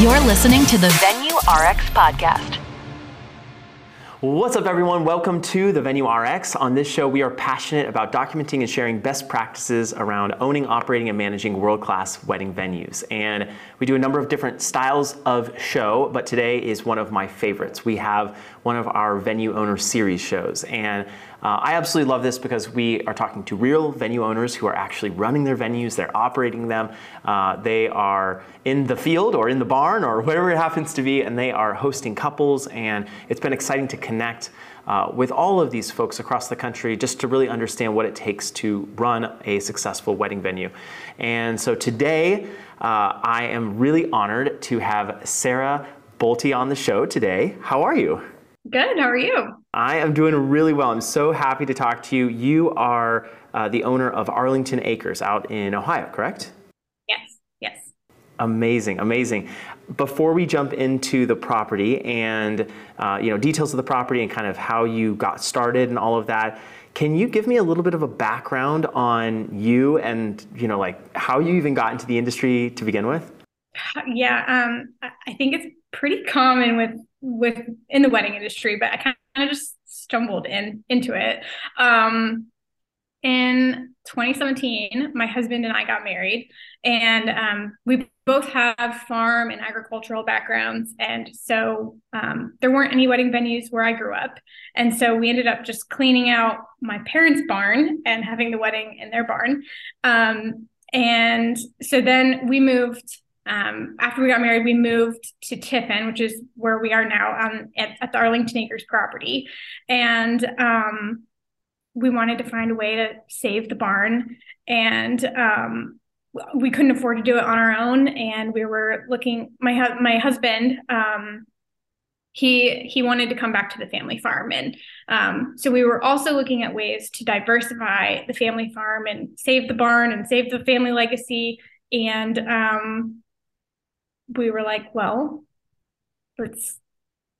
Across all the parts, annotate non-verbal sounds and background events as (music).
You're listening to the Venue RX podcast. What's up, everyone? Welcome to the Venue RX. On this show, we are passionate about documenting and sharing best practices around owning, operating, and managing world class wedding venues. And we do a number of different styles of show, but today is one of my favorites. We have one of our venue owner series shows. And uh, I absolutely love this because we are talking to real venue owners who are actually running their venues, they're operating them, uh, they are in the field or in the barn or wherever it happens to be, and they are hosting couples. And it's been exciting to connect. Uh, with all of these folks across the country just to really understand what it takes to run a successful wedding venue. And so today, uh, I am really honored to have Sarah Bolte on the show today. How are you? Good. How are you? I am doing really well. I'm so happy to talk to you. You are uh, the owner of Arlington Acres out in Ohio, correct? Yes. Yes. Amazing, amazing. Before we jump into the property and uh, you know details of the property and kind of how you got started and all of that, can you give me a little bit of a background on you and you know like how you even got into the industry to begin with? Yeah, um, I think it's pretty common with with in the wedding industry, but I kind of just stumbled in into it. Um, in 2017, my husband and I got married, and um, we both have farm and agricultural backgrounds, and so um, there weren't any wedding venues where I grew up, and so we ended up just cleaning out my parents' barn and having the wedding in their barn, um, and so then we moved um, after we got married, we moved to Tiffin, which is where we are now um, at, at, the Arlington Acres property. And um, we wanted to find a way to save the barn. And um, we couldn't afford to do it on our own. And we were looking, my, my husband, um, he he wanted to come back to the family farm and um, so we were also looking at ways to diversify the family farm and save the barn and save the family legacy and um, we were like, well, let's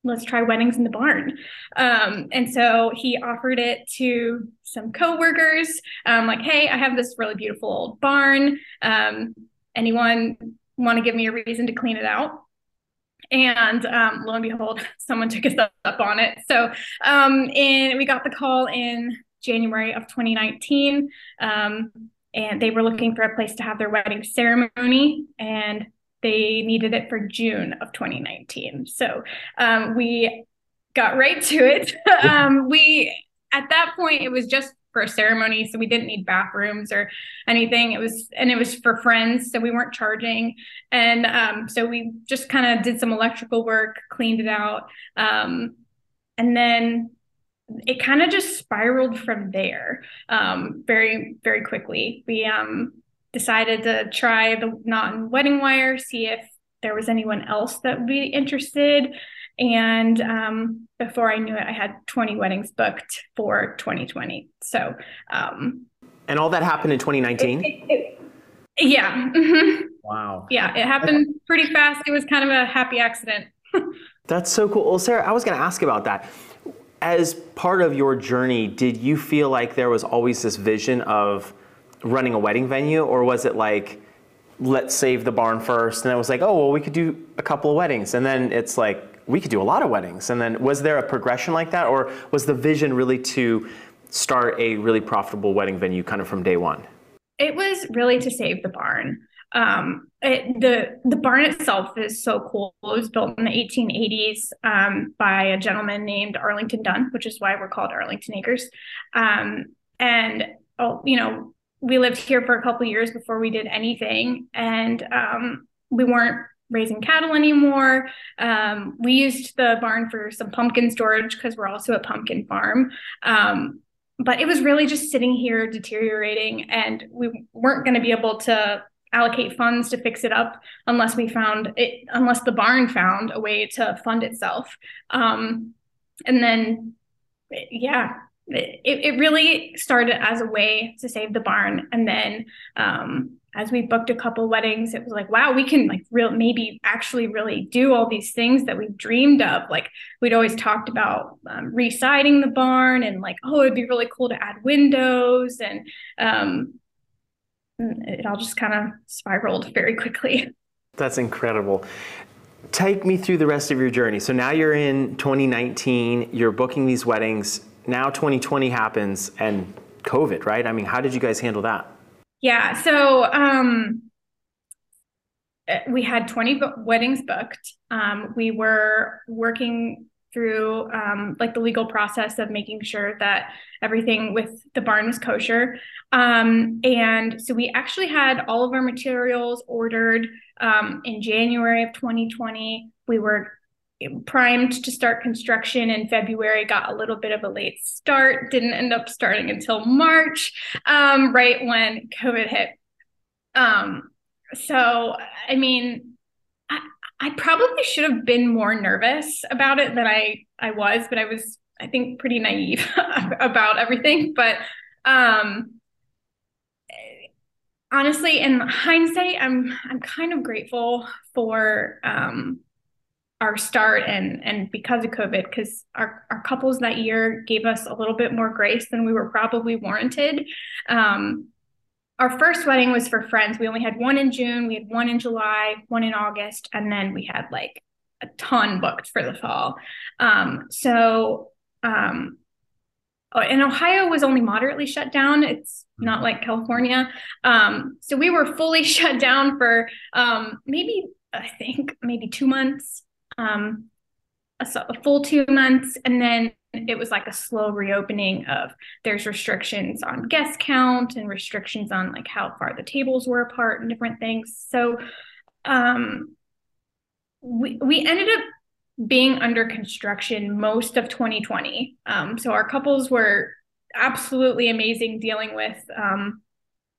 let's try weddings in the barn. Um, and so he offered it to some coworkers, um, like, hey, I have this really beautiful old barn. Um, anyone want to give me a reason to clean it out? And um, lo and behold, (laughs) someone took us up on it. So, um, and we got the call in January of 2019. Um, and they were looking for a place to have their wedding ceremony. And they needed it for June of 2019. So um, we got right to it. (laughs) um, we at that point it was just for a ceremony, so we didn't need bathrooms or anything. It was and it was for friends, so we weren't charging. And um, so we just kind of did some electrical work, cleaned it out, um, and then it kind of just spiraled from there um, very very quickly. We um, decided to try the knot and wedding wire, see if there was anyone else that would be interested. And um, before I knew it, I had 20 weddings booked for 2020. So, um, and all that happened in 2019? It, it, it, yeah. Mm-hmm. (laughs) Wow. Yeah, it happened pretty fast. It was kind of a happy accident. (laughs) That's so cool. Well, Sarah, I was going to ask about that. As part of your journey, did you feel like there was always this vision of running a wedding venue, or was it like, let's save the barn first, and it was like, oh well, we could do a couple of weddings, and then it's like we could do a lot of weddings, and then was there a progression like that, or was the vision really to start a really profitable wedding venue kind of from day one? It was really to save the barn. Um, it, the the barn itself is so cool. It was built in the 1880s um, by a gentleman named Arlington Dunn, which is why we're called Arlington Acres. Um, and oh, you know, we lived here for a couple years before we did anything and um, we weren't raising cattle anymore. Um, we used the barn for some pumpkin storage because we're also a pumpkin farm. Um, but it was really just sitting here deteriorating and we weren't going to be able to allocate funds to fix it up unless we found it unless the barn found a way to fund itself. Um, and then yeah it, it really started as a way to save the barn. And then um, as we booked a couple weddings it was like wow we can like real maybe actually really do all these things that we've dreamed of. Like we'd always talked about um, residing the barn and like oh it'd be really cool to add windows. And um, it all just kind of spiraled very quickly. That's incredible. Take me through the rest of your journey. So now you're in 2019, you're booking these weddings. Now 2020 happens and COVID, right? I mean, how did you guys handle that? Yeah. So um, eh, we had 20 weddings booked. Um, we were working through um, like the legal process of making sure that everything with the barn was kosher. Um, and so we actually had all of our materials ordered um, in January of 2020. We were primed to start construction in February, got a little bit of a late start, didn't end up starting until March, um, right when COVID hit. Um, so, I mean, I probably should have been more nervous about it than I I was, but I was I think pretty naive (laughs) about everything. But um, honestly, in hindsight, I'm I'm kind of grateful for um, our start and and because of COVID, because our, our couples that year gave us a little bit more grace than we were probably warranted. Um, our first wedding was for friends. We only had one in June, we had one in July, one in August, and then we had like a ton booked for the fall. Um, so, um, oh, and Ohio was only moderately shut down. It's not mm-hmm. like California. Um, so we were fully (laughs) shut down for um, maybe, I think, maybe two months, um, a, a full two months. And then it was like a slow reopening of there's restrictions on guest count and restrictions on like how far the tables were apart and different things so um we we ended up being under construction most of 2020 um so our couples were absolutely amazing dealing with um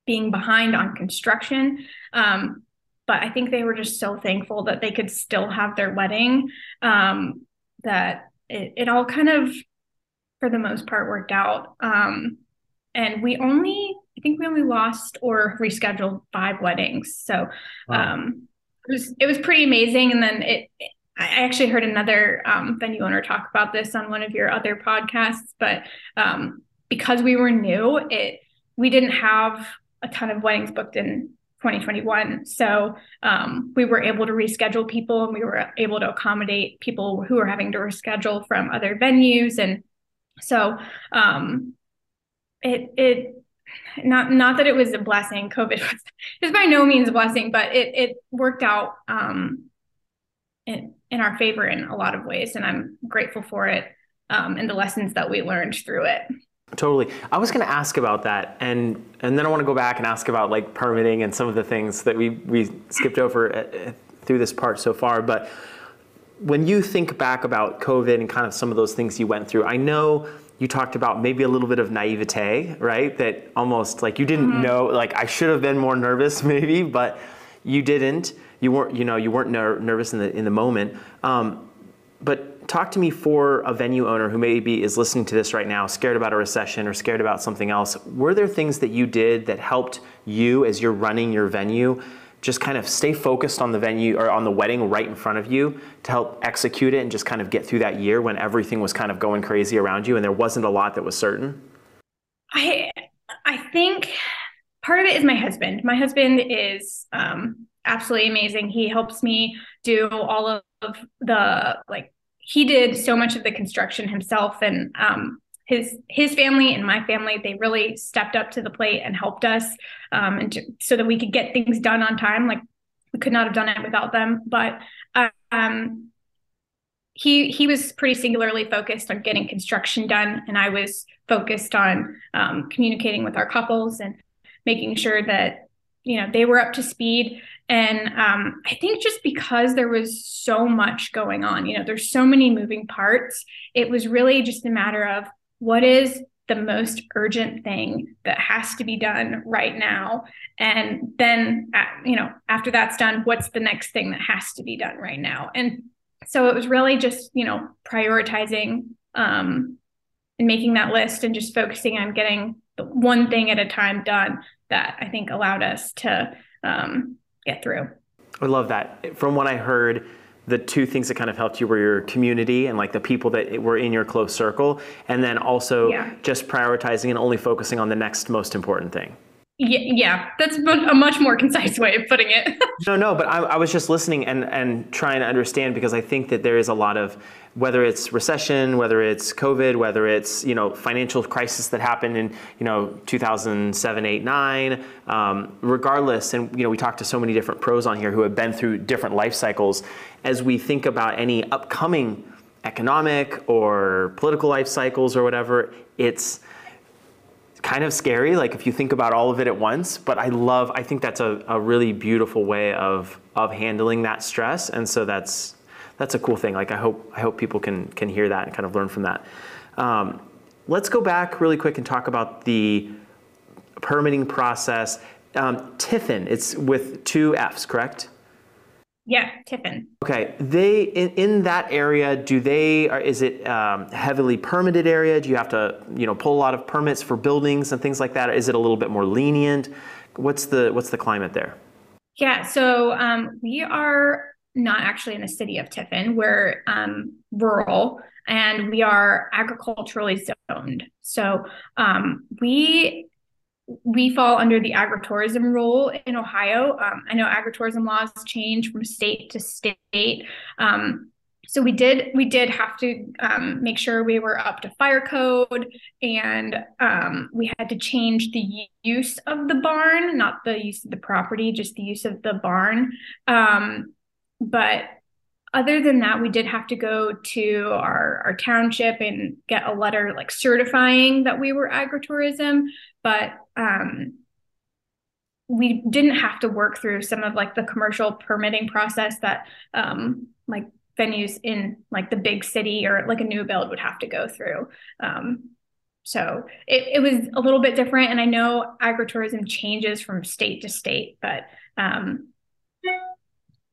being behind on construction um but i think they were just so thankful that they could still have their wedding um that it, it all kind of for the most part worked out. Um, and we only i think we only lost or rescheduled five weddings. So wow. um, it was it was pretty amazing. And then it, it I actually heard another um, venue owner talk about this on one of your other podcasts, but um, because we were new, it we didn't have a ton of weddings booked in 2021. So um, we were able to reschedule people and we were able to accommodate people who were having to reschedule from other venues. And so um, it, it, not not that it was a blessing. COVID was, is by no means a blessing, but it it worked out um, in in our favor in a lot of ways, and I'm grateful for it um, and the lessons that we learned through it. Totally. I was going to ask about that, and and then I want to go back and ask about like permitting and some of the things that we we skipped over uh, uh, through this part so far. But when you think back about COVID and kind of some of those things you went through, I know you talked about maybe a little bit of naivete, right? That almost like you didn't mm-hmm. know, like I should have been more nervous, (laughs) maybe, but you didn't. You weren't, you know, you weren't ner- nervous in the in the moment. Um, but talk to me for a venue owner who maybe is listening to this right now, scared about a recession or scared about something else. Were there things that you did that helped you as you're running your venue? Just kind of stay focused on the venue or on the wedding right in front of you to help execute it and just kind of get through that year when everything was kind of going crazy around you and there wasn't a lot that was certain? I I think part of it is my husband. My husband is um, absolutely amazing. He helps me do all of the like he did so much of the construction himself and um, his his family and my family they really stepped up to the plate and helped us um, and to, so that we could get things done on time. Like we could not have done it without them but um, he he was pretty singularly focused on getting construction done and i was focused on um, communicating with our couples and making sure that you know they were up to speed and um, I think just because there was so much going on, you know, there's so many moving parts, it was really just a matter of what is the most urgent thing that has to be done right now. And then, you know, after that's done, what's the next thing that has to be done right now? And so it was really just, you know, prioritizing um, and making that list and just focusing on getting one thing at a time done that I think allowed us to um, get through. I love that. From what I heard, the two things that kind of helped you were your community and like the people that were in your close circle, and then also yeah. just prioritizing and only focusing on the next most important thing. Yeah, yeah, that's a much more concise way of putting it. (laughs) no, no, but I, I, was just listening and, and trying to understand because I think that there is a lot of whether it's recession, whether it's COVID, whether it's you know financial crisis that happened in you know 2007, 8, 9, um, regardless. And you know we talked to so many different pros on here who have been through different life cycles. As we think about any upcoming economic or political life cycles or whatever, it's kind of scary, like if you think about all of it at once. But I love, I think that's a, a really beautiful way of of handling that stress, and so that's that's a cool thing. Like I hope I hope people can can hear that and kind of learn from that. Um, let's go back really quick and talk about the permitting process. Um, Tiffin, it's with two Fs, correct? Yeah, Tiffin. Okay, they in, in that area, do they? Are, is it um, heavily permitted area? Do you have to, you know, pull a lot of permits for buildings and things like that? Is it a little bit more lenient? What's the what's the climate there? Yeah, so um, we are not actually in the city of Tiffin. We're um, rural and we are agriculturally zoned. So um, we we fall under the agritourism rule in Ohio. Um, I know agritourism laws change from state to state. Um, so we did we did have to um, make sure we were up to fire code, and um, we had to change the use of the barn, not the use of the property, just the use of the barn. Um, but other than that, we did have to go to our, our township and get a letter like certifying that we were agritourism. But um, we didn't have to work through some of like the commercial permitting process that um, like venues in like the big city or like a new build would have to go through. Um, so it, it was a little bit different. And I know agritourism changes from state to state, but um,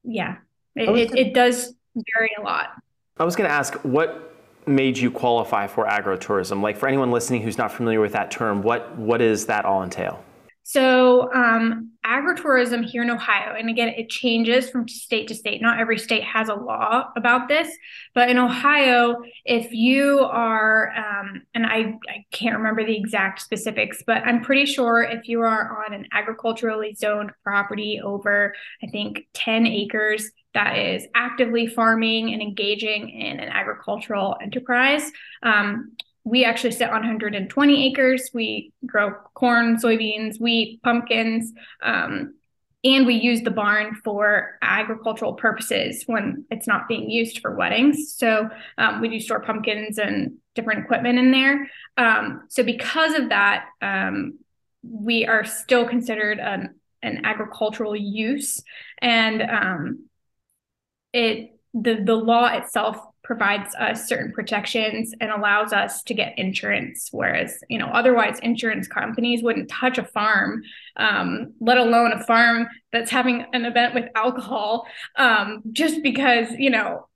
yeah, it, it, it does vary a lot. I was going to ask what made you qualify for agritourism? Like for anyone listening who's not familiar with that term, what what does that all entail? So, um, agritourism here in Ohio, and again, it changes from state to state. Not every state has a law about this, but in Ohio, if you are, um, and I, I can't remember the exact specifics, but I'm pretty sure if you are on an agriculturally zoned property over, I think, 10 acres, that is actively farming and engaging in an agricultural enterprise. Um, we actually sit on 120 acres. We grow corn, soybeans, wheat, pumpkins, um, and we use the barn for agricultural purposes when it's not being used for weddings. So um, we do store pumpkins and different equipment in there. Um, so because of that, um, we are still considered an, an agricultural use, and um, it the the law itself provides us certain protections and allows us to get insurance whereas you know otherwise insurance companies wouldn't touch a farm um, let alone a farm that's having an event with alcohol um, just because you know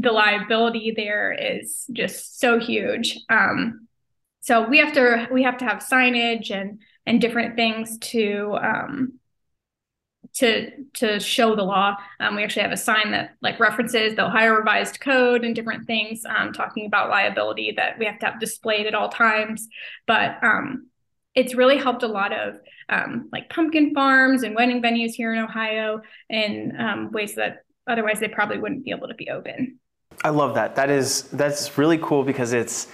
the liability there is just so huge. Um, so we have to we have to have signage and and different things to um, to to show the law. Um, we actually have a sign that like references the Ohio Revised Code and different things, um, talking about liability that we have to have displayed at all times. But um, it's really helped a lot of um, like pumpkin farms and wedding venues here in Ohio in um, ways that otherwise they probably wouldn't be able to be open. I love that. That is that's really cool because it's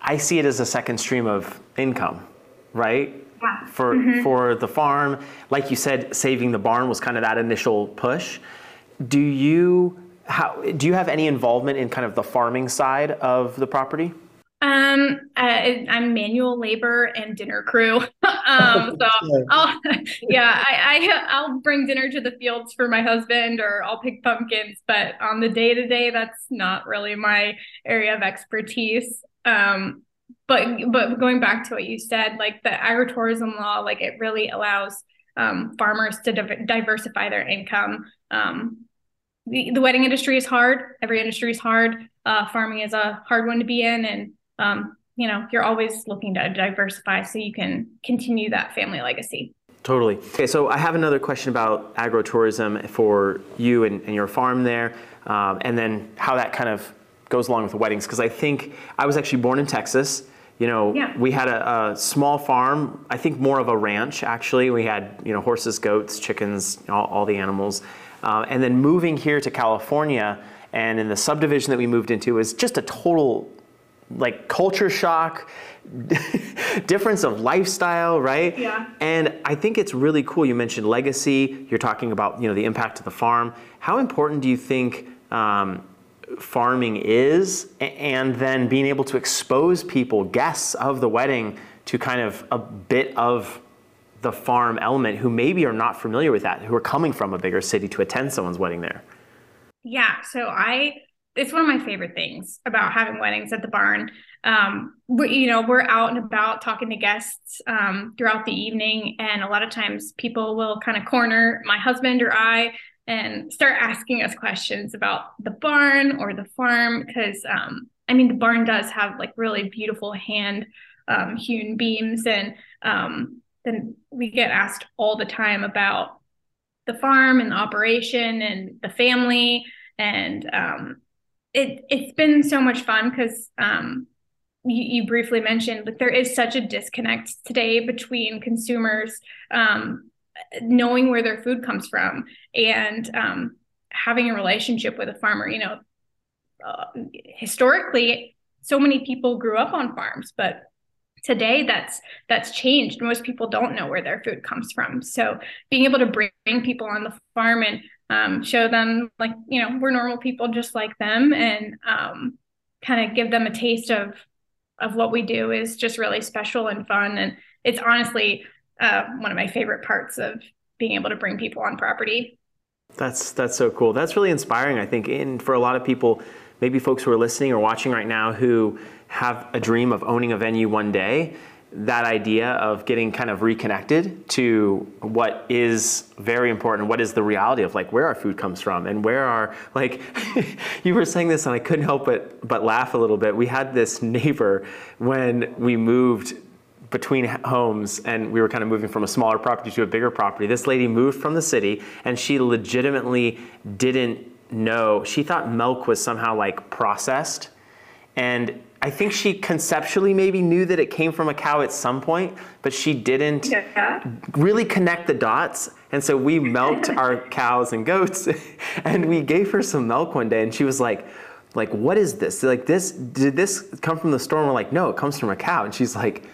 I see it as a second stream of income, right? For mm-hmm. for the farm. Like you said, saving the barn was kind of that initial push. Do you how do you have any involvement in kind of the farming side of the property? Um, I, am manual labor and dinner crew. (laughs) um, (laughs) so I'll, yeah, I, I I'll bring dinner to the fields for my husband, or I'll pick pumpkins. But on the day to day, that's not really my area of expertise. Um, but but going back to what you said, like the agritourism law, like it really allows um, farmers to div- diversify their income. Um, the, the wedding industry is hard. Every industry is hard. Uh, farming is a hard one to be in, and um, you know you're always looking to diversify so you can continue that family legacy. Totally. Okay, so I have another question about agrotourism for you and, and your farm there, um, and then how that kind of goes along with the weddings. Because I think I was actually born in Texas, you know, Yeah. we had a, a small farm, I think more of a ranch actually. We had, you know, horses, goats, chickens, all, all the animals. Uh, and then moving here to California and in the subdivision that we moved into was just a total like culture shock, (laughs) difference of lifestyle, right? Yeah. And I think it's really cool. You mentioned legacy. You're talking about you know the impact of the farm. How important do you think um, farming is, and then being able to expose people, guests of the wedding, to kind of a bit of the farm element who maybe are not familiar with that, who are coming from a bigger city to attend someone's wedding there? Yeah, so I it's one of my favorite things about having weddings at the barn. Um, we, you know, we're out and about talking to guests um, throughout the evening, and a lot of times people will kind of corner my husband or I and start asking us questions about the barn or the farm because um, I mean the barn does have like really beautiful hand um, hewn beams, and um, then we get asked all the time about the farm and the operation and the family and um, it it's been so much fun because um, you, you, briefly mentioned that there is such a disconnect today between consumers um, knowing where their food comes from and um, having a relationship with a farmer you know uh, historically so many people grew up on farms but today that's that's changed. Most people don't know where their food comes from. So being able to bring people on the farm and um, show them like you know we're normal people just like them and um, kind of give them a taste of of what we do is just really special and fun. And it's honestly uh, one of my favorite parts of being able to bring people on property. That's that's so cool. That's really inspiring i think and for a lot of people maybe folks who are listening or watching right now who have a dream of owning a venue one day that idea of getting kind of reconnected to what is very important what is the reality of like where our food comes from and where our like (laughs) you were saying this and i couldn't help but but laugh a little bit. We had this neighbor when we moved between homes and we were kind of moving from a smaller property to a bigger property this lady moved from the city and she legitimately didn't know she thought milk was somehow like processed and I think she conceptually maybe knew that it came from a cow at some point, but she didn't yeah. really connect the dots. And so we milked our (laughs) cows and goats, (laughs) and we gave her some milk one day, and she was like, "Like, what is this? Like, this did this come from the store?" And we're like, "No, it comes from a cow." And she's like,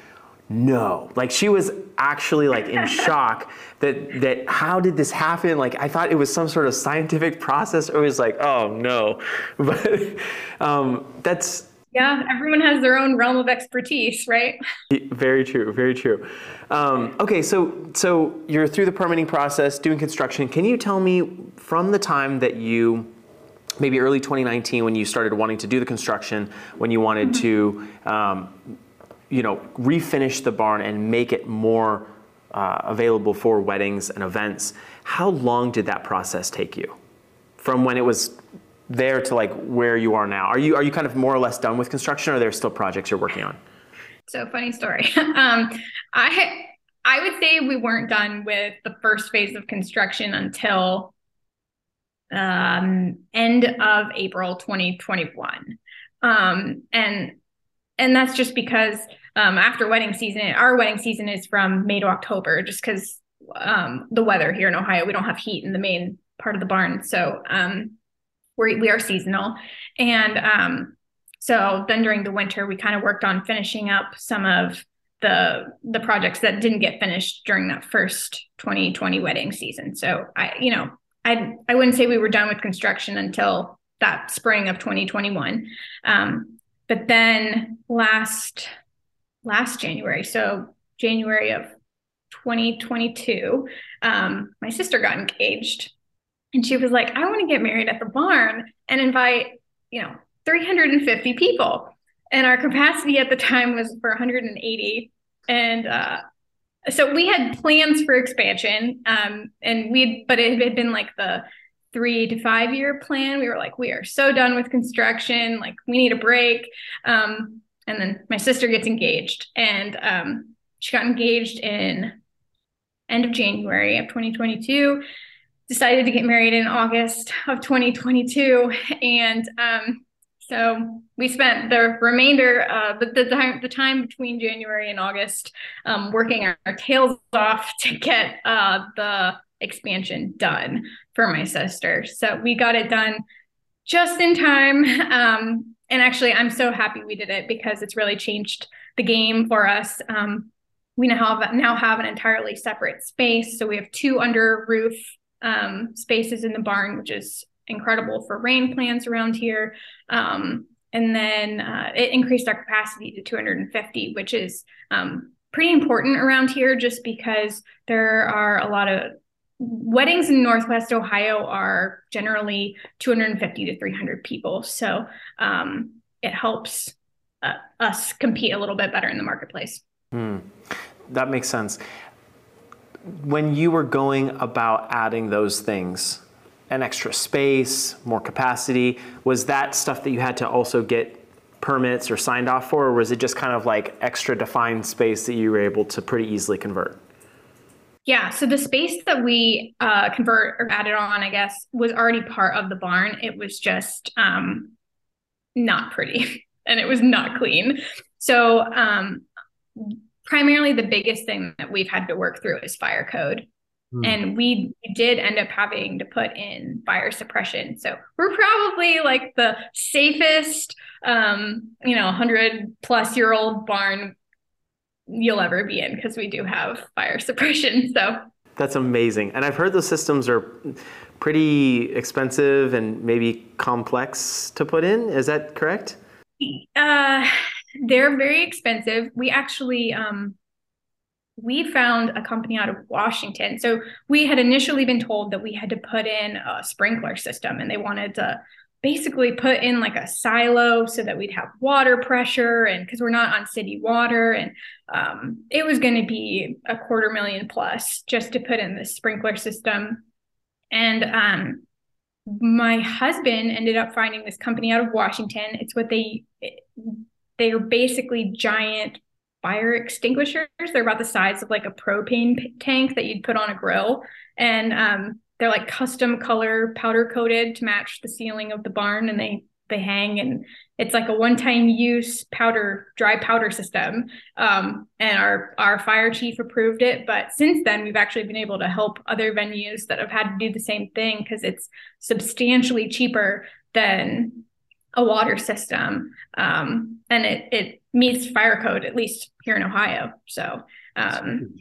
"No!" Like, she was actually like in (laughs) shock that that how did this happen? Like, I thought it was some sort of scientific process. It was like, "Oh no," (laughs) but um, that's yeah, everyone has their own realm of expertise, right? Very true. Very true. Um, okay, so so you're through the permitting process, doing construction. Can you tell me from the time that you, maybe early 2019, when you started wanting to do the construction, when you wanted mm-hmm. to, um, you know, refinish the barn and make it more uh, available for weddings and events, how long did that process take you? From when it was there to like where you are now? Are you are you kind of more or less done with construction, or are there still projects you're working on? So funny story. (laughs) um, I I would say we weren't done with the first phase of construction until um, end of April 2021, um, and and that's just because um, after wedding season, our wedding season is from May to October, just because um, the weather here in Ohio, we don't have heat in the main part of the barn, so um, we're, we are seasonal. And um, so then during the winter, we kind of worked on finishing up some of the the projects that didn't get finished during that first 2020 wedding season. So I, you know, I I wouldn't say we were done with construction until that spring of 2021. Um, but then last last January, so January of 2022, um, my sister got engaged and she was like, I want to get married at the barn and invite, you know, 350 people. And our capacity at the time was for 180. And uh, so we had plans for expansion. Um, and we, but it had been like the three to five year plan. We were like, we are so done with construction. Like, we need a break. Um, and then my sister gets engaged, and um, she got engaged in end of January of 2022 decided to get married in August of 2022. And um, So we spent the remainder, uh, the, the time, the time between January and August, um, working our, our, tails off to get uh, the expansion done for my sister. So we got it done just in time. And actually, I'm so happy we did it because it's really changed the game for us. Um, we now have now have an entirely separate space. So we have two under roof um, spaces in the barn, which is incredible for rain plants around here. Um, and then uh, it increased our capacity to 250, which is um, pretty important around here just because there are a lot of weddings in Northwest Ohio are generally 250 to 300 people. So um, it helps uh, us compete a little bit better in the marketplace. Hmm. That makes sense. When you were going about adding those things, an extra space, more capacity. Was that stuff that you had to also get permits or signed off for, or was it just kind of like extra defined space that you were able to pretty easily convert? Yeah, so the space that we uh, convert or added on, I guess, was already part of the barn. It was just um, not pretty (laughs) and it was not clean. So, um, primarily the biggest thing that we've had to work through is fire code. Hmm. And we did end up having to put in fire suppression. So we're probably like the safest, um, you know, 100 plus year old barn you'll ever be in because we do have fire (laughs) suppression. So that's amazing. And I've heard those systems are pretty expensive and maybe complex to put in. Is that correct? Uh, they're very expensive. We actually, um, we found a company out of Washington. So we had initially been told that we had to put in a sprinkler system and they wanted to basically put in like a silo so that we'd have water pressure and because we're not on city water and um, it was going to be a quarter million plus just to put in the sprinkler system and um, my husband ended up finding this company out of washington it's what they they are basically giant fire extinguishers. They're about the size of like a propane tank that you'd put on a grill. And um, they're like custom color powder coated to match the ceiling of the barn and they they hang and it's like a one-time use powder dry powder system. Um, and our our fire chief approved it but since then we've actually been able to help other venues that have had to do the same thing because it's substantially cheaper than a water system. Um, and it, it meets fire code at least here in ohio so um,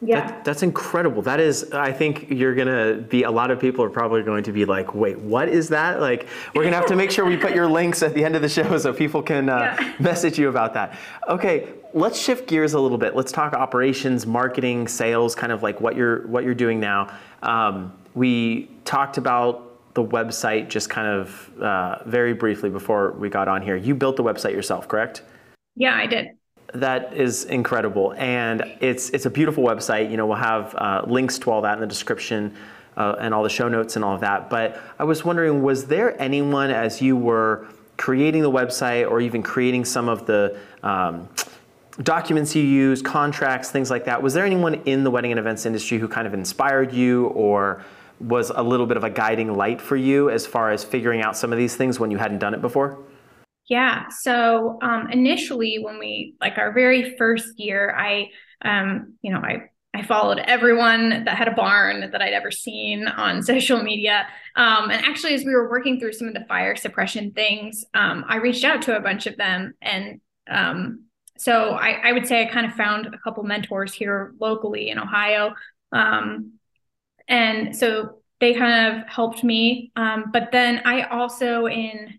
yeah that, that's incredible that is i think you're gonna be a lot of people are probably going to be like wait what is that like we're gonna have to make sure we put your links at the end of the show so people can uh, yeah. (laughs) message you about that okay let's shift gears a little bit let's talk operations marketing sales kind of like what you're what you're doing now um, we talked about the website just kind of uh, very briefly before we got on here. You built the website yourself, correct? Yeah, I did. That is incredible, and it's it's a beautiful website. You know, we'll have uh, links to all that in the description. Uh, and all the show notes and all of that. But I was wondering, was there anyone as you were creating the website or even creating some of the um, documents you use, contracts, things like that, was there anyone in the wedding and events industry who kind of inspired you or was a little bit of a guiding light for you as far as figuring out some of these things when you hadn't done it before? Yeah. So um, initially, when we like our very first year, I, um, you know, I I followed everyone that had a barn that I'd ever seen on (laughs) social media. Um, and actually, as we were working through some of the fire suppression things, um, I reached out to a bunch of them. And um, so I, I, would say I kind of found a couple mentors here locally in Ohio um, and so they kind of helped me. But then I also in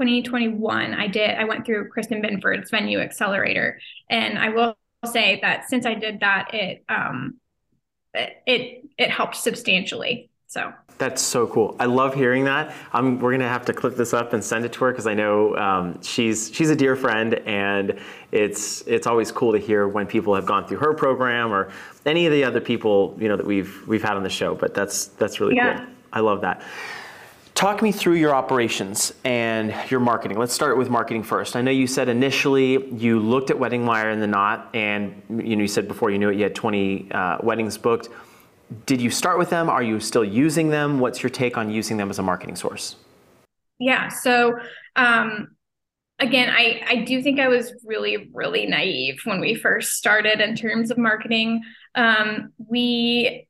2021, I did, I went through Kristen Binford's venue accelerator. And I will say that since I did that, it, um, it, it helped substantially. So that's so cool. I love hearing that. Um, we're gonna have to clip this up and send it to her because I know um, she's she's a dear friend, and it's it's always cool to hear when people have gone through her program or any of the other people you know that we've we've had on the show. But that's that's really yeah. cool. I love that. Talk me through your operations and your marketing. Let's start with marketing first. I know you said initially you looked at Wedding Wire and the Knot, and you know you said before you knew it you had 20 uh, weddings booked did you start with them? Are you still using them? What's your take on using them as a marketing source? Yeah. So, um, again, I, I do think I was really, really naive when we first started in terms of marketing. Um, we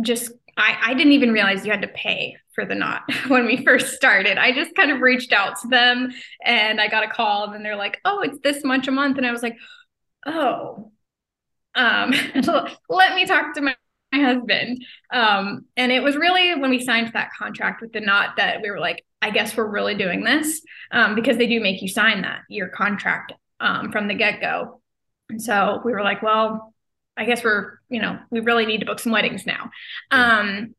just, I, I didn't even realize you had to pay for the knot (laughs) when we first started. I just kind of reached out to them and I got a call and then they're like, oh, it's this much a month. And I was like, oh, um, (laughs) let me talk to my my husband. Um, and it was really when we signed that contract with the knot that we were like, I guess we're really doing this um, because they do make you sign that your contract um, from the get go. And so we were like, well, I guess we're, you know, we really need to book some weddings now. Um,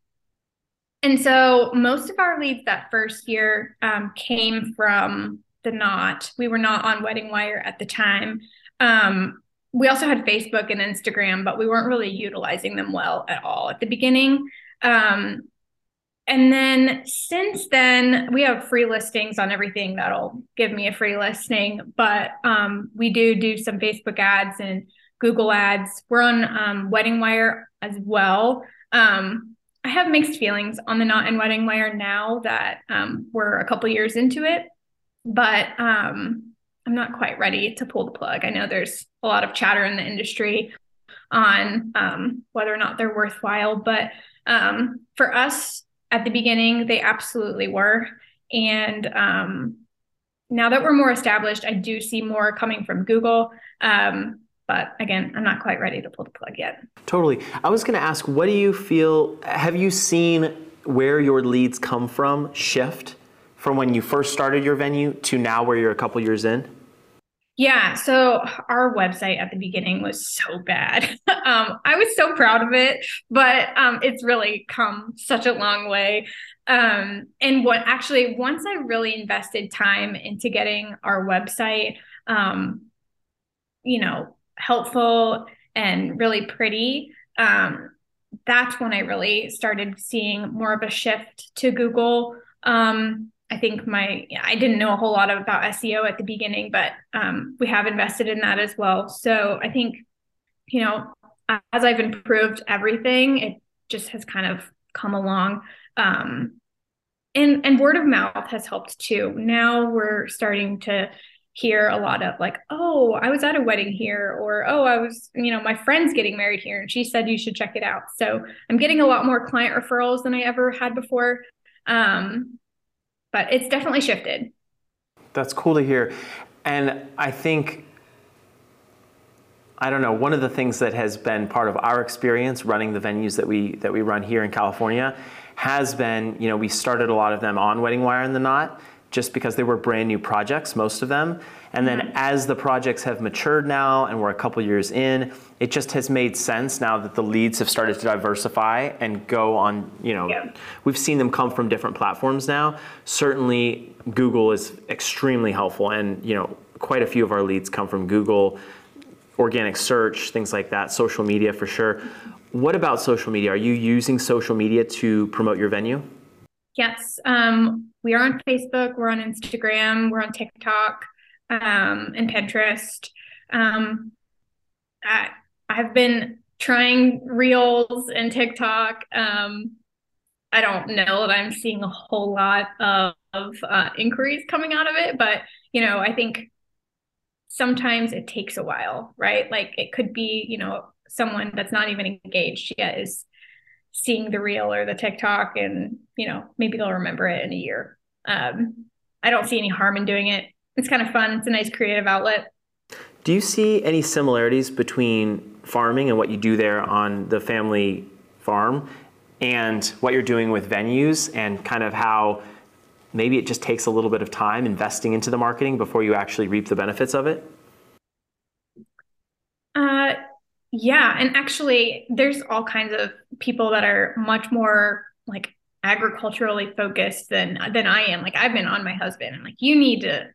and so most of our leads that first year um, came from the knot. We were not on Wedding Wire at the time. Um, we also had Facebook and Instagram, but we weren't really utilizing them well at all at the beginning. Um, and then since then, we have free listings on everything that'll give me a free listing. But um, we do do some Facebook ads and Google ads. We're on um, Wedding Wire as well. Um, I have mixed feelings on the Knot and Wedding Wire now that um, we're a couple years into it, but um, I'm not quite ready to pull the plug. I know there's a lot of chatter in the industry on um, whether or not they're worthwhile, but um, for us at the beginning, they absolutely were. And um, now that we're more established, I do see more coming from Google. Um, but again, I'm not quite ready to pull the plug yet. Totally. I was going to ask, what do you feel? Have you seen where your leads come from shift from when you first started your venue to now where you're a couple years in? Yeah, so our website at the beginning was so bad. (laughs) um, I was so proud of it, but um, it's really come such a long way. Um, and what actually, once I really invested time into getting our website, um, you know, helpful and really pretty, um, that's when I really started seeing more of a shift to Google. Um, I think my I didn't know a whole lot about SEO at the beginning, but um, we have invested in that as well. So I think, you know, as I've improved everything, it just has kind of come along. Um, and and word of mouth has helped too. Now we're starting to hear a lot of like, oh, I was at a wedding here, or oh, I was, you know, my friend's getting married here, and she said you should check it out. So I'm getting a lot more client referrals than I ever had before. Um, but it's definitely shifted. That's cool to hear. And I think, I don't know, one of the things that has been part of our experience running the venues that we, that we run here in California has been, you know, we started a lot of them on Wedding Wire and the Knot just because they were brand new projects, most of them. And then mm-hmm. as the projects have matured now and we're a couple years in, it just has made sense now that the leads have started to diversify and go on, you know, yeah. we've seen them come from different platforms now. Certainly Google is extremely helpful and, you know, quite a few of our leads come from Google, organic search, things like that, social media for sure. What about social media? Are you using social media to promote your venue? Yes. Um, we are on Facebook, we're on Instagram, we're on TikTok um, and Pinterest. Um, I, I've been trying Reels and TikTok. Um, I don't know that I'm seeing a whole lot of, of uh, inquiries coming out of it, but you know, I think sometimes it takes a while, right? Like it could be, you know, someone that's not even engaged yet is seeing the reel or the TikTok, and you know, maybe they'll remember it in a year. Um, I don't see any harm in doing it it's kind of fun. It's a nice creative outlet. Do you see any similarities between farming and what you do there on the family farm and what you're doing with venues and kind of how maybe it just takes a little bit of time investing into the marketing before you actually reap the benefits of it? Uh, yeah, and actually, there's all kinds of people that are much more like agriculturally focused than than I am. Like I've been on my husband. I'm like, you need to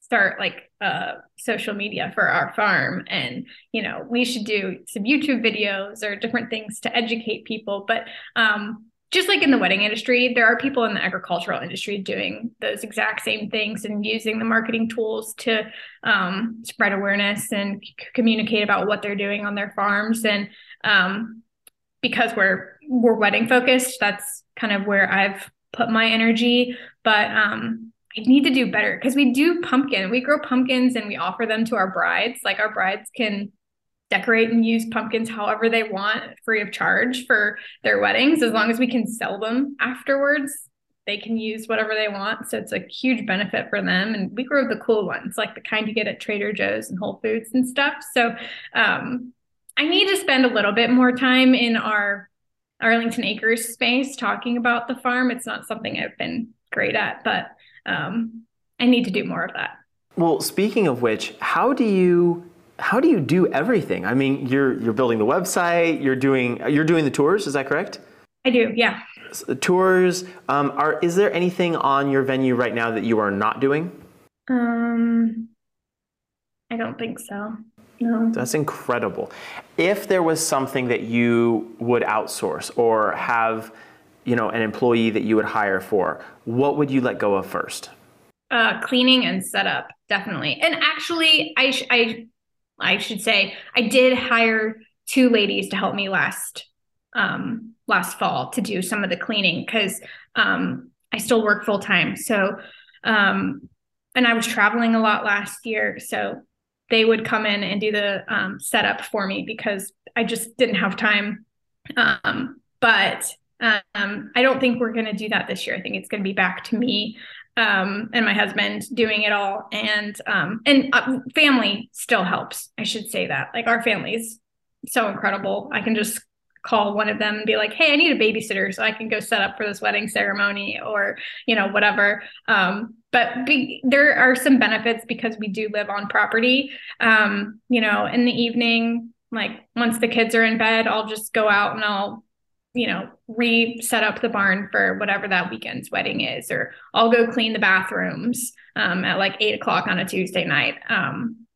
start like uh, social media for our farm and you know we should do some youtube videos or different things to educate people but um, just like in the wedding industry there are people in the agricultural industry doing those exact same things and using the marketing tools to um, spread awareness and c- communicate about what they're doing on their farms and um, because we're we're wedding focused that's kind of where i've put my energy, but um, I need to do better because we do pumpkin. We grow pumpkins and we offer them to our brides. Like our brides can decorate and use pumpkins however they want free of charge for their weddings. As long as we can sell them afterwards they can use whatever they want. So it's a huge benefit for them. And we grow the cool ones like the kind you get at trader joe's and whole foods and stuff. So um, i need to spend a little bit more time in our arlington acres space talking about the farm. It's not something i've been great at but um, i need to do more of that. Well speaking of which how do you how do you do everything? I mean, you're you're building the website, you're doing you're doing the tours. Is that correct? I do. Yeah. The tours. Um, are is there anything on your venue right now that you are not doing? Um, I don't think so. No. That's incredible. If there was something that you would outsource or have, you know, an employee that you would hire for, what would you let go of first? Uh, cleaning and setup, definitely. And actually, I sh- I I should say, I did hire two ladies to help me last um, last fall to do some of the cleaning because um, I still work full time. So, um, and I was traveling a lot last year, so they would come in and do the um, setup for me because I just didn't have time. Um, but um, I don't think we're going to do that this year. I think it's going to be back to me um, and my husband doing it all, and um, and uh, family still helps. I should say that. Like our family is so incredible. I can just call one of them and be like, "Hey, I need a babysitter so I can go set up for this wedding ceremony," or you know whatever. Um, but be, there are some benefits because we do live on property. Um, you know, in the evening, like once the kids are in bed, I'll just go out and I'll you know, re-set up the barn for whatever that weekend's wedding is, or I'll go clean the bathrooms um, at like eight o'clock on a Tuesday night. Um,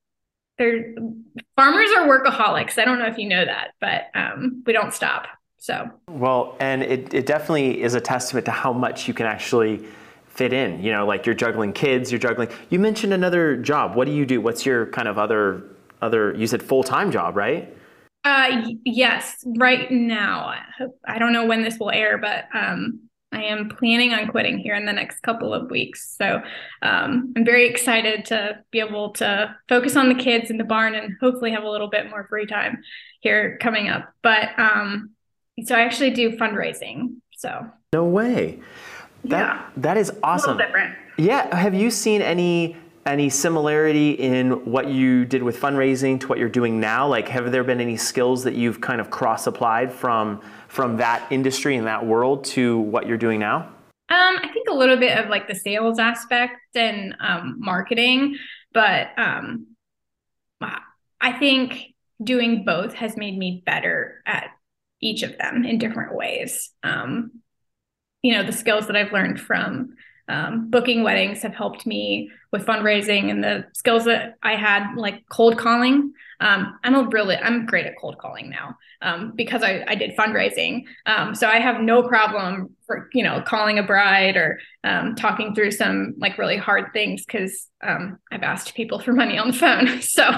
farmers are workaholics. I don't know if you know that, but um, we don't stop. So well, and it, it definitely is a testament to how much you can actually fit in. You know, like you're juggling kids, you're juggling. You mentioned another job. What do you do? What's your kind of other other? You said full time job, right? Uh, yes, right now. I don't know when this will air, but um, I am planning on quitting here in the next couple of weeks. So um, I'm very excited to be able to focus on the kids in the barn and hopefully have a little bit more free time here coming up. But um, so I actually do fundraising. So no way. That yeah. that is awesome. A little different. Yeah. Have you seen any any similarity in what you did with fundraising to what you're doing now? Like, have there been any skills that you've kind of cross applied from from that industry and that world to what you're doing now? Um, I think a little bit of like the sales aspect and um, marketing, but um, I think doing both has made me better at each of them in different ways. Um, you know, the skills that I've learned from um, booking weddings have helped me with fundraising and the skills that I had, like cold calling. Um, I'm a really, I'm great at cold calling now um, because I, I did fundraising. Um, so I have no problem for, you know, calling a bride or um, talking through some like really hard things because um, I've asked people for money on the phone. (laughs) So,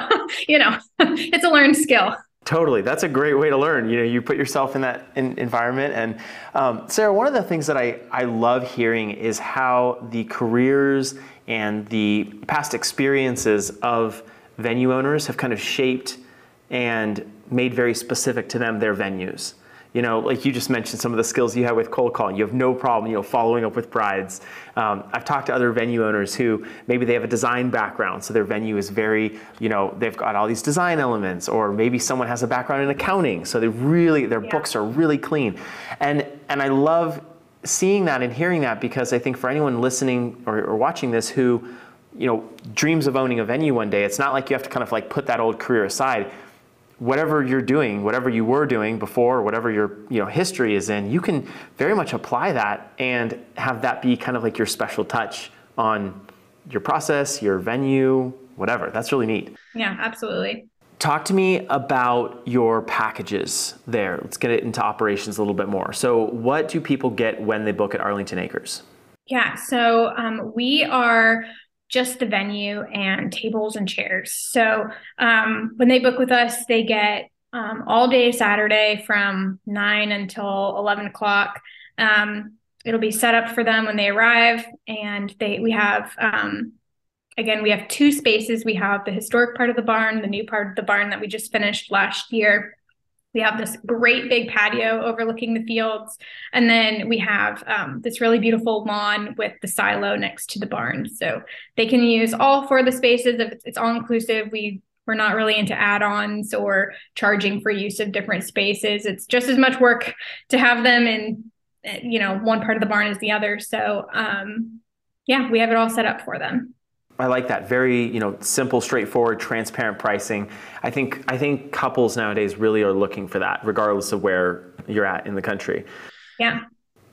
you know, (laughs) it's a learned skill. Totally, that's a great way to learn. You know, you put yourself in that in environment. And um, Sarah, one of the things that I I love hearing is how the careers and the past experiences of venue owners have kind of shaped and made very specific to them their venues you know, like you just mentioned some of the skills you have with cold calling. You have no problem, you know, following up with brides. Um, I've talked to other venue owners who maybe they have a design background, so their venue is very, you know, they've got all these design elements, or maybe someone has a background in accounting, so they really their yeah. books are really clean, and and I love seeing that and hearing that because I think for anyone listening or, or watching this who, you know, dreams of owning a venue one day, it's not like you have to kind of like put that old career aside whatever you're doing, whatever you were doing before, whatever your you know history is in, you can very much apply that and have that be kind of like your special touch on your process, your venue, whatever. That's really neat. Yeah, absolutely. Talk to me about your packages there. Let's get it into operations a little bit more. So, what do people get when they book at Arlington Acres? Yeah, so um, we are just the venue and tables and chairs. So um, when they book with us, they get um, all day Saturday from nine until 11 o'clock. Um, it'll be set up for them when they arrive, and they we have um, again we have two spaces. We have the historic part of the barn, the new part of the barn that we just finished last year. We have this great big patio overlooking the fields. And then we have um, this really beautiful lawn with the silo next to the barn. So they can use all four of the spaces. It's, all inclusive, we we're not really into add-ons or charging for use of different spaces. It's just as much work to have them in, you know, one part of the barn as the other. So um, yeah, we have it all set up for them. I like that. Very, you know, simple, straightforward, transparent pricing. I think I think couples nowadays really are looking for that, regardless of where you're at in the country. Yeah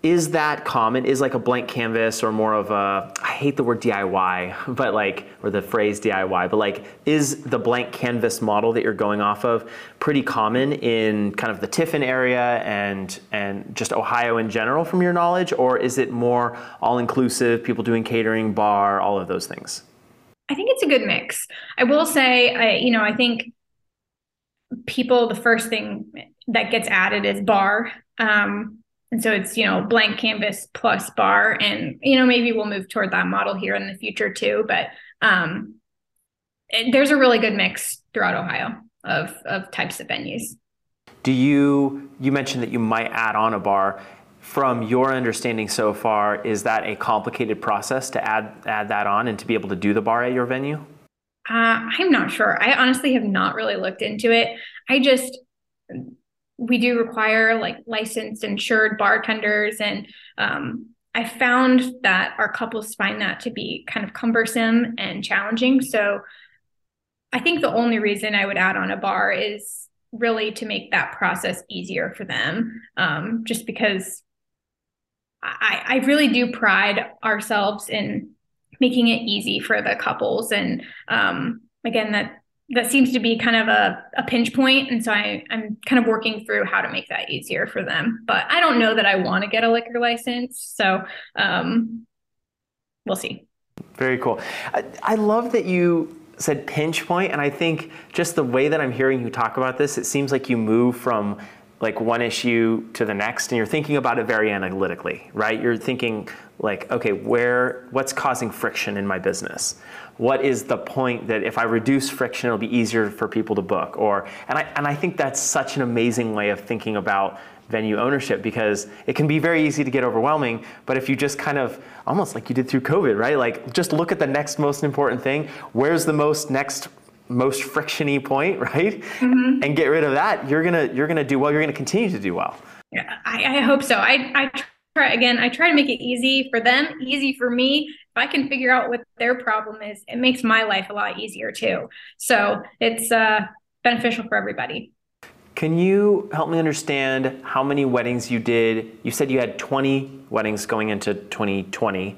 is that common? Is like a blank canvas or more of a, I hate the word DIY, (laughs) but like, or the phrase DIY, but like, is the blank canvas model that you're going off of pretty common in kind of the Tiffin area and, and just Ohio in general from your knowledge? Or is it more all inclusive, people doing catering, bar, all of those things? I think it's a good mix. I will say, I, you know, I think people, the first thing that gets added is bar. Um, and so it's, you know, blank canvas plus bar. And, you know, maybe we'll move toward that model here in the future too. But um, there's a really good mix throughout Ohio of, of types of venues. Do you, you mentioned that you might add on a bar. From your understanding so far, is that a complicated process to add, add that on and to be able to do the bar at your venue? Uh, I'm not sure. I honestly have not really looked into it. I just, we do require like licensed insured bartenders and um, i found that our couples find that to be kind of cumbersome and challenging so i think the only reason i would add on a bar is really to make that process easier for them um, just because I, I really do pride ourselves in making it easy for the couples. And um, again that that seems to be kind of a, a pinch point. And so I, i'm kind of working through how to make that easier for them. But i don't know that i want to get a liquor license. So um, we'll see. Very cool. I, I love that you said pinch point. And i think just the way that i'm hearing you talk about this it seems like you move from like one issue to the next and you're thinking about it very analytically right? You're thinking like okay where what's causing friction in my business? What is the point that if i reduce friction it'll be easier for people to book? Or and i and i think that's such an amazing way of thinking about venue ownership because it can be very easy to get overwhelming but if you just kind of almost like you did through covid right? Like just look at the next most important thing. Where's the most next most frictiony point, (laughs) right? Mm-hmm. And get rid of that, you're gonna you're gonna do well. You're gonna continue to do well. Yeah, I, I hope so. I I try again. I try to make it easy for them, easy for me. If I can figure out what their problem is, it makes my life a lot easier too. So it's uh, beneficial for everybody. Can you help me understand how many weddings you did? You said you had 20 weddings going into 2020.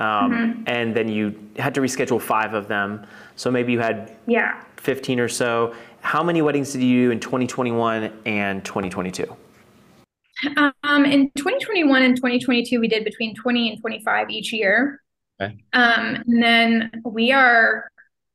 Um, mm-hmm. And then you had to reschedule five of them. So maybe you had yeah 15 or so. How many weddings did you do in 2021 and 2022? Um, in 2021 and 2022, we did between 20 and 25 each year. Okay. Um, and then we are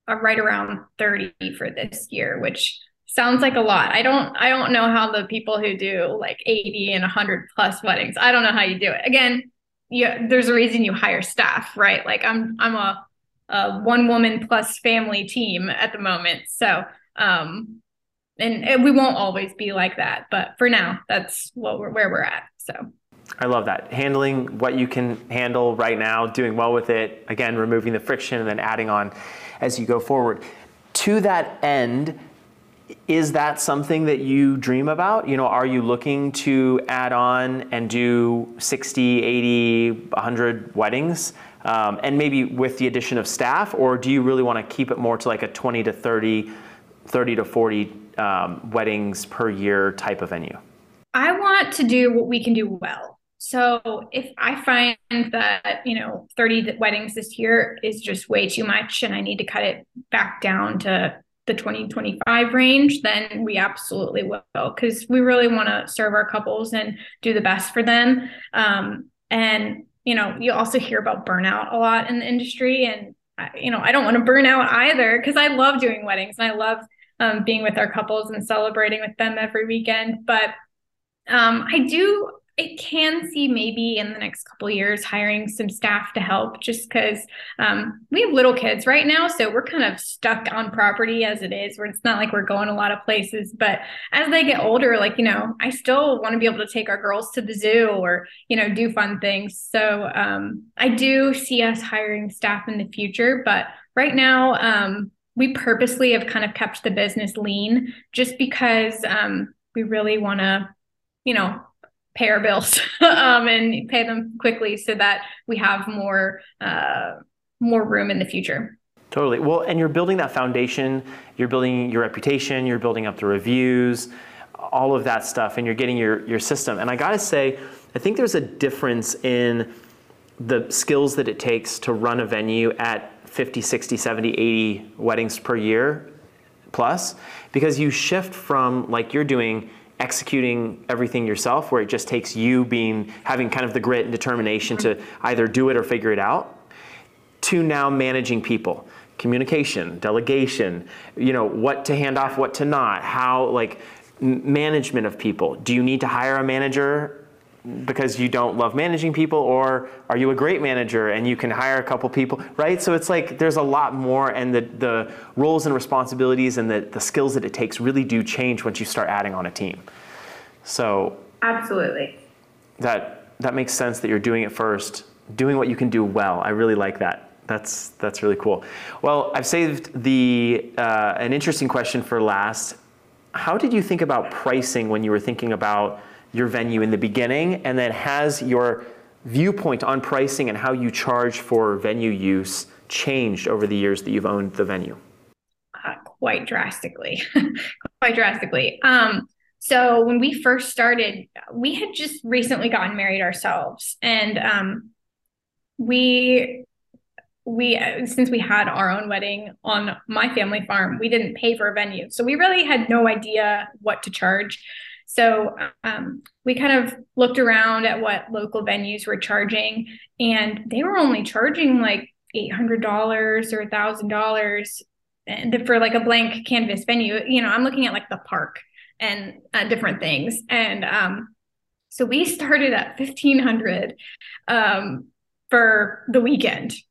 uh, right around 30 for this year, which sounds like a lot. I don't I don't know how the people who do like 80 and 100 plus weddings. I don't know how you do it. Again, yeah, there's a reason you hire staff, right? Like I'm I'm a, a one woman plus family team at the moment. So um and, and we won't always be like that, but for now, that's what we're where we're at. So I love that. Handling what you can handle right now, doing well with it, again, removing the friction and then adding on as you go forward. To that end, is that something that you dream about? You know, are you looking to add on and do 60, 80, 100 weddings? Um, and maybe with the addition of staff, or do you really want to keep it more to like a 20 to 30, 30 to 40 um, weddings per year type of venue? I want to do what we can do well. So if I find that, you know, 30 weddings this year is just way too much and I need to cut it back down to the 2025 range, then we absolutely will because we really want to serve our couples and do the best for them. Um, and, you know, you also hear about burnout a lot in the industry. And, you know, I don't want to burn out either because I love doing weddings and I love um, being with our couples and celebrating with them every weekend. But um, I do it can see maybe in the next couple years hiring some staff to help just because um, we have little kids right now so we're kind of stuck on property as it is where it's not like we're going a lot of places but as they get older like you know i still want to be able to take our girls to the zoo or you know do fun things. So um, i do see us hiring staff in the future but right now um, we purposely have kind of kept the business lean just because um, we really want to you know pay our bills (laughs) um, and pay them quickly so that we have more uh, more room in the future. Totally. Well, and you're building that foundation. You're building your reputation. You're building up the reviews, all of that stuff, and you're getting your your system. And I gotta say, I think there's a difference in the skills that it takes to run a venue at 50, 60, 70, 80 weddings per year plus because you shift from like you're doing executing everything yourself where it just takes you being having kind of the grit and determination to either do it or figure it out to now managing people communication delegation you know what to hand off what to not how like management of people. Do you need to hire a manager because you don't love managing people or are you a great manager and you can hire a couple people right? So it's like there's a lot more and the, the roles and responsibilities and the, the skills that it takes really do change once you start adding on a team. So absolutely. that that makes sense that you're doing it first doing what you can do well. I really like that. That's that's really cool. Well i've saved the uh, an interesting question for last. How did you think about pricing when you were thinking about your venue in the beginning and then has your viewpoint on pricing and how you charge for venue use changed over the years that you've owned the venue? Uh, quite drastically, (laughs) quite drastically. Um, so when we first started, we had just recently gotten married ourselves, and um, we we since we had our own wedding on my family farm, we didn't pay for a venue, so we really had no idea what to charge. So um, we kind of looked around at what local venues were charging, and they were only charging like $800 or $1,000 for like a blank canvas venue. You know, I'm looking at like the park and uh, different things. And um, so we started at 1500 um, for the weekend. (laughs)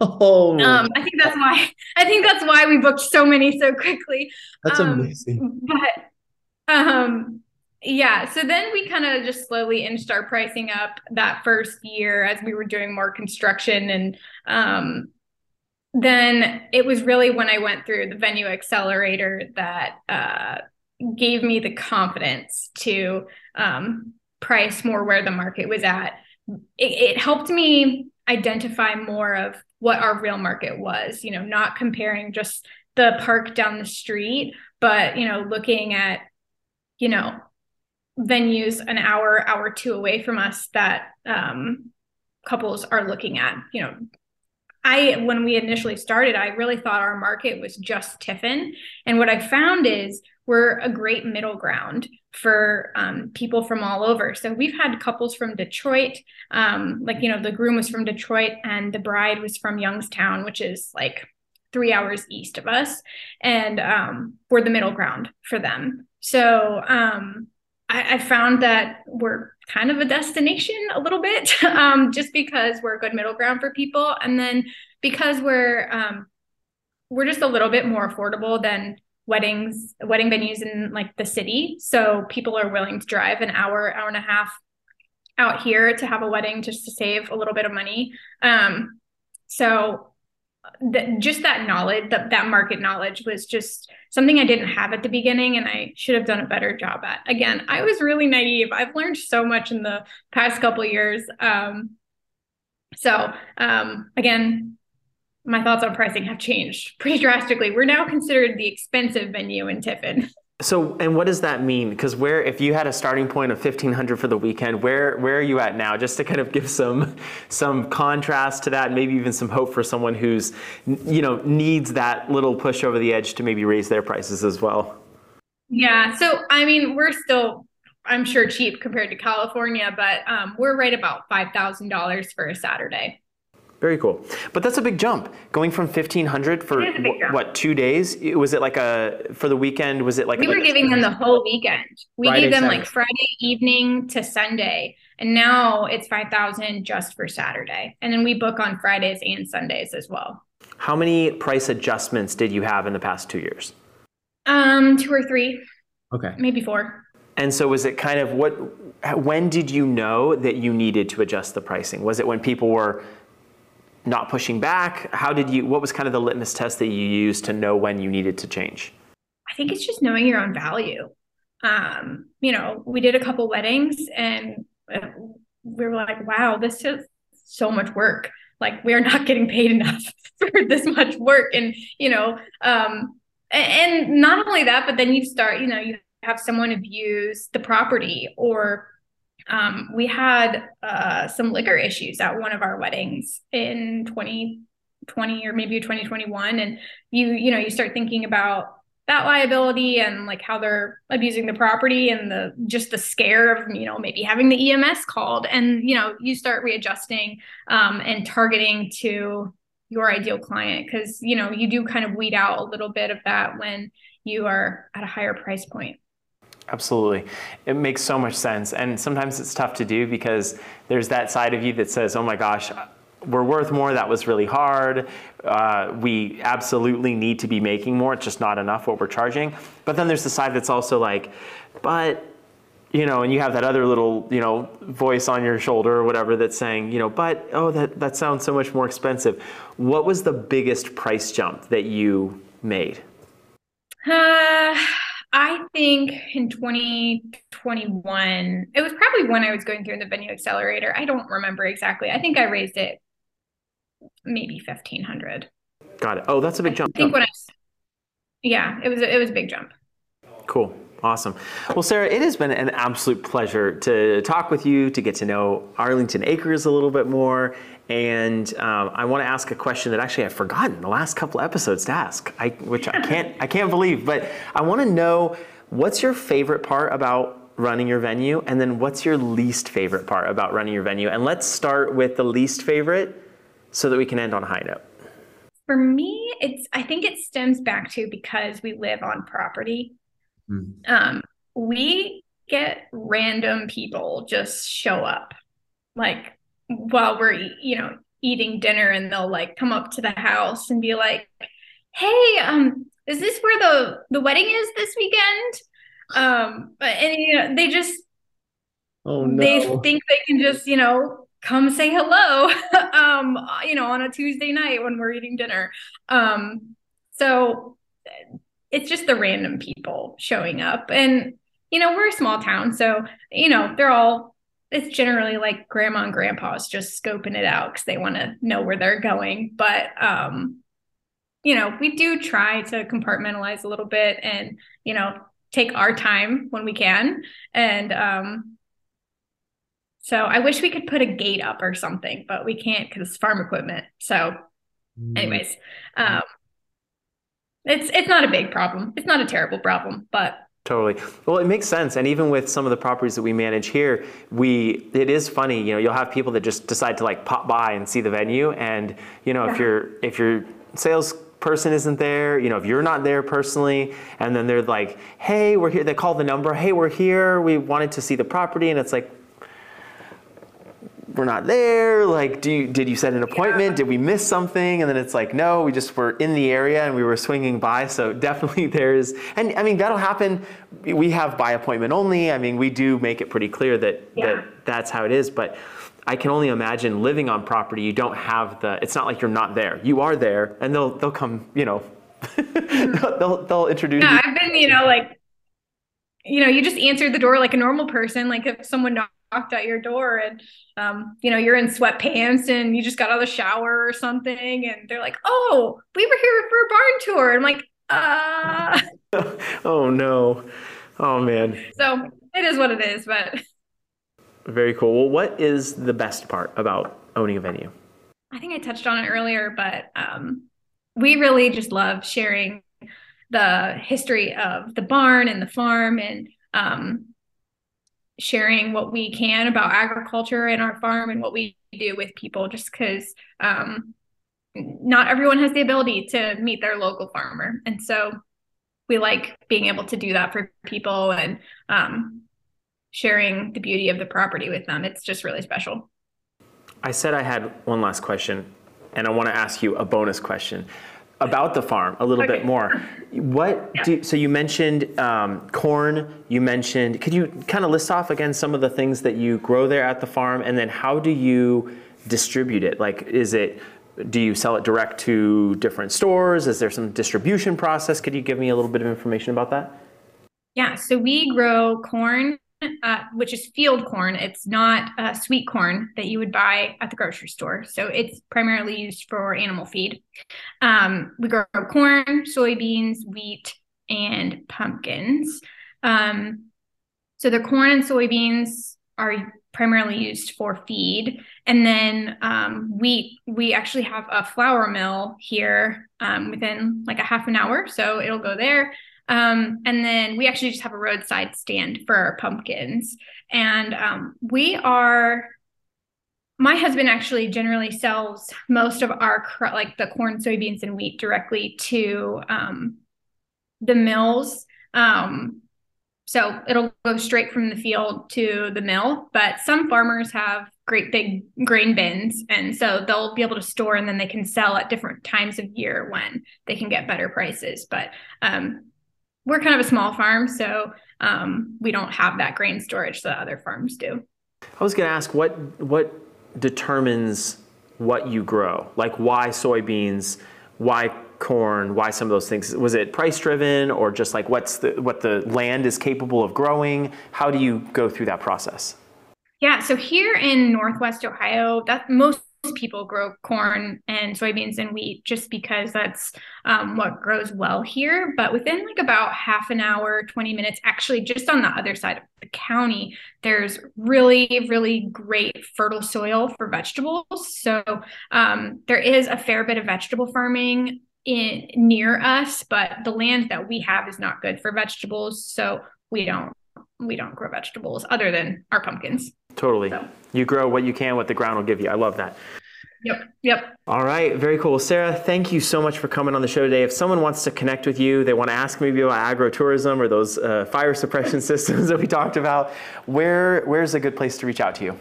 Oh, um, I think that's why I think that's why we booked so many so quickly. That's um, amazing. But um, yeah. So then we kind of just slowly inched our pricing up that first year as we were doing more construction. And um, then it was really when I went through the venue accelerator that uh, gave me the confidence to um, price more where the market was at. It, it helped me identify more of what our real market was, you know, not comparing just the park down the street, but, you know, looking at you know, venues an hour, hour two away from us that um, couples are looking at. You know, I when we initially started, I really thought our market was just Tiffin, and what I found is we're a great middle ground for um, people from all over. So we've had couples from Detroit, um, like you know, the groom was from Detroit and the bride was from Youngstown, which is like three hours east of us, and um, we're the middle ground for them. So um, I, I, found that we're kind of a destination a little bit, (laughs) um, just because we're a good middle ground for people, and then because we're um, we're just a little bit more affordable than weddings, wedding venues in like the city. So people are willing to drive an hour, hour and a half out here to have a wedding just to save a little bit of money. Um, so that just that knowledge that that market knowledge was just something i didn't have at the beginning and i should have done a better job at. Again i was really naive. I've learned so much in the past couple years. Um, so um, again my thoughts on pricing have changed (laughs) pretty drastically. We're now considered the expensive venue in tiffin So, and what does that mean? Because where, if you had a starting point of 1500 for the weekend, where where are you at now? Just to kind of give some some contrast to that, maybe even some hope for someone who's, you know, needs that little push over the edge to maybe raise their prices as well. Yeah. So, I mean, we're still, I'm sure, cheap compared to California, but um, we're right about five thousand dollars for a Saturday. Very cool. But that's a big jump. Going from 1500 for wh- what, 2 days? Was it like a for the weekend was it like We like were giving them the whole weekend. We Friday, gave them Saturday. like Friday evening to Sunday. And now it's 5000 just for Saturday. And then we book on Fridays and Sundays as well. How many price adjustments did you have in the past 2 years? Um two or three, Okay. maybe four. And so was it kind of what when did you know that you needed to adjust the pricing? Was it when people were not pushing back? How did you what was kind of the litmus test that you used to know when you needed to change? I think it's just knowing your own value. Um, you know, we did a couple weddings and uh, we were like, wow, this is so much work. Like we're not (laughs) getting paid enough (laughs) for this much work. And, you know, um, and not only that, but then you start, you know, you have someone abuse the property or um, we had uh, some liquor issues at one of our weddings in 2020 or maybe 2021 and you you know you start thinking about that liability and like how they're abusing the property and the just the scare of you know maybe having the EMS called. And you know you start readjusting um, and targeting to your ideal client. Because you know you do kind of weed out a little bit of that when you are at a higher price point Absolutely. It makes so much sense. And sometimes it's tough to do because there's that side of you that says, oh my gosh, we're worth more. That was really hard. Uh, we absolutely need to be making more. It's just not enough what we're charging. But then there's the side that's also like, but, you know, and you have that other little, you know, voice on your shoulder or whatever that's saying, you know, but, oh, that, that sounds so much more expensive. What was the biggest price jump that you made? Uh, I think in 2021, it was probably when I was going through the venue accelerator. I don't remember exactly. I think I raised it maybe 1500. Got it. Oh, that's a big jump. I think when I, yeah, it was, a, it was a big jump. Cool. Awesome. Well, Sarah, it has been an absolute pleasure to talk with you, to get to know Arlington Acres a little bit more. And um, I want to ask a question that actually I've forgotten the last couple episodes to ask, I, which I can't, I can't believe. But I want to know what's your favorite part about running your venue, and then what's your least favorite part about running your venue? And let's start with the least favorite, so that we can end on a high note. For me, it's, I think it stems back to because we live on property. Um, we get random people just show up like while we're, you know, eating dinner and they'll like come up to the house and be like, Hey, um, is this where the, the wedding is this weekend? Um, but, and you know, they just, Oh no. they think they can just, you know, come say hello, (laughs) um, you know, on a Tuesday night when we're eating dinner. Um, so it's just the random people showing up. And, you know, we're a small town. So, you know, they're all, it's generally like grandma and grandpa's just scoping it out because they want to know where they're going. But, um, you know, we do try to compartmentalize a little bit and, you know, take our time when we can. And, um, so I wish we could put a gate up or something, but we can't because it's farm equipment. So, anyways, um, it's it's not a big problem. It's not a terrible problem, but Totally. Well, it makes sense. And even with some of the properties that we manage here, we it is funny, you know, you'll have people that just decide to like pop by and see the venue and, you know, if Yeah. your if your sales person isn't there, you know, if you're not there personally, and then they're like, "Hey, we're here." They call the number, "Hey, we're here. We wanted to see the property." And it's like we're not there. Like, do you, did you set an appointment? Did we miss something? And then it's like, no, we just were in the area and we were swinging by. So definitely (laughs) there's, and I mean, that'll happen. We have by appointment only. I mean, we do make it pretty clear that, Yeah. that that's how it is. But I can only imagine living on property. You don't have the, it's not like you're not there. You are there and they'll, they'll come, you know, (laughs) they'll, they'll introduce yeah, you. I've been, you know, like, you know, you just answered the door like a normal person. Like if someone knocked at your door and, um, you know, you're in sweatpants and you just got out of the shower or something, and they're like, "Oh, we were here for a barn tour." And I'm like, uh. (laughs) oh no. Oh man. So it is what it is, but (laughs) Very cool. Well, what is the best part about owning a venue? I think I touched on it earlier, but um, we really just love sharing the history of the barn and the farm and um, sharing what we can about agriculture and our farm and what we do with people just because um, not everyone has the ability to meet their local farmer. And so we like being able to do that for people and um, sharing the beauty of the property with them. It's just really special. I said i had one last question and i want to ask you a bonus question about the farm a little okay. bit more. What yeah. do so you mentioned um, corn? You mentioned could you kind of list off again some of the things that you grow there at the farm, and then how do you distribute it? Like, is it do you sell it direct to different stores? Is there some distribution process? Could you give me a little bit of information about that? Yeah, so we grow corn (laughs) uh, which is field corn. It's not uh, sweet corn that you would buy at the grocery store. So it's primarily used for animal feed. Um, we grow corn, soybeans, wheat, and pumpkins. Um, so the corn and soybeans are primarily used for feed. And then um, wheat, we actually have a flour mill here um, within like a half an hour. So it'll go there. Um, and then we actually just have a roadside stand for our pumpkins. And um, we are, my husband actually generally sells most of our, like the corn, soybeans, and wheat directly to um, the mills. Um, so it'll go straight from the field to the mill. But some farmers have great big grain bins. And so they'll be able to store and then they can sell at different times of year when they can get better prices. But um, we're kind of a small farm, so um, we don't have that grain storage that other farms do. I was going to ask what what determines what you grow, like why soybeans, why corn, why some of those things. Was it price driven, or just like what's the what the land is capable of growing? How do you go through that process? Yeah, so here in Northwest Ohio, that most people grow corn and soybeans and wheat just because that's um, what grows well here. But within like about half an hour, 20 minutes, actually, just on the other side of the county, there's really, really great fertile soil for vegetables. So um, there is a fair bit of vegetable farming in near us, but the land that we have is not good for vegetables. So we don't we don't grow vegetables other than our pumpkins. Totally. So. You grow what you can, what the ground will give you. I love that. Yep. Yep. All right. Very cool. Sarah, thank you so much for coming on the show today. If someone wants to connect with you, they want to ask maybe about agrotourism or those uh, fire suppression (laughs) systems that we talked about, where where's a good place to reach out to you?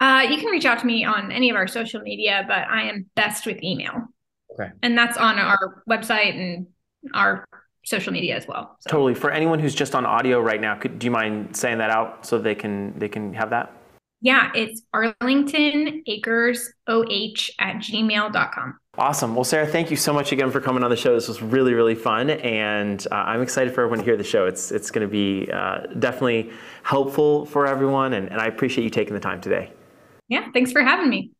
Uh, you can reach out to me on any of our social media, but I am best with email. Okay. And that's on our website and our social media as well. So. Totally. For anyone who's just on audio right now, could, do you mind saying that out so they can they can have that? Yeah, it's Arlington Acres OH at gmail.com. Awesome. Well, Sarah, thank you so much again for coming on the show. This was really, really fun, and uh, I'm excited for everyone to hear the show. It's it's going to be uh, definitely helpful for everyone, and, and I appreciate you taking the time today. Yeah, thanks for having me.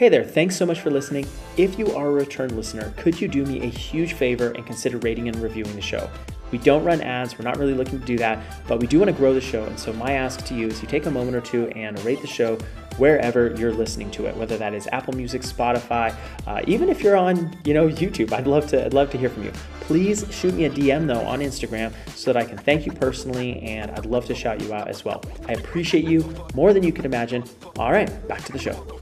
Hey there, thanks so much for listening. If you are a return listener, could you do me a huge favor and consider rating and reviewing the show? We don't run ads, we're not really looking to do that, but we do want to grow the show. And so, my ask to you is you take a moment or two and rate the show wherever you're listening to it, whether that is Apple Music, Spotify, uh, even if you're on, you know, YouTube. I'd love to, I'd love to hear from you. Please shoot me a DM though on Instagram so that I can thank you personally, and I'd love to shout you out as well. I appreciate you more than you can imagine. All right, back to the show.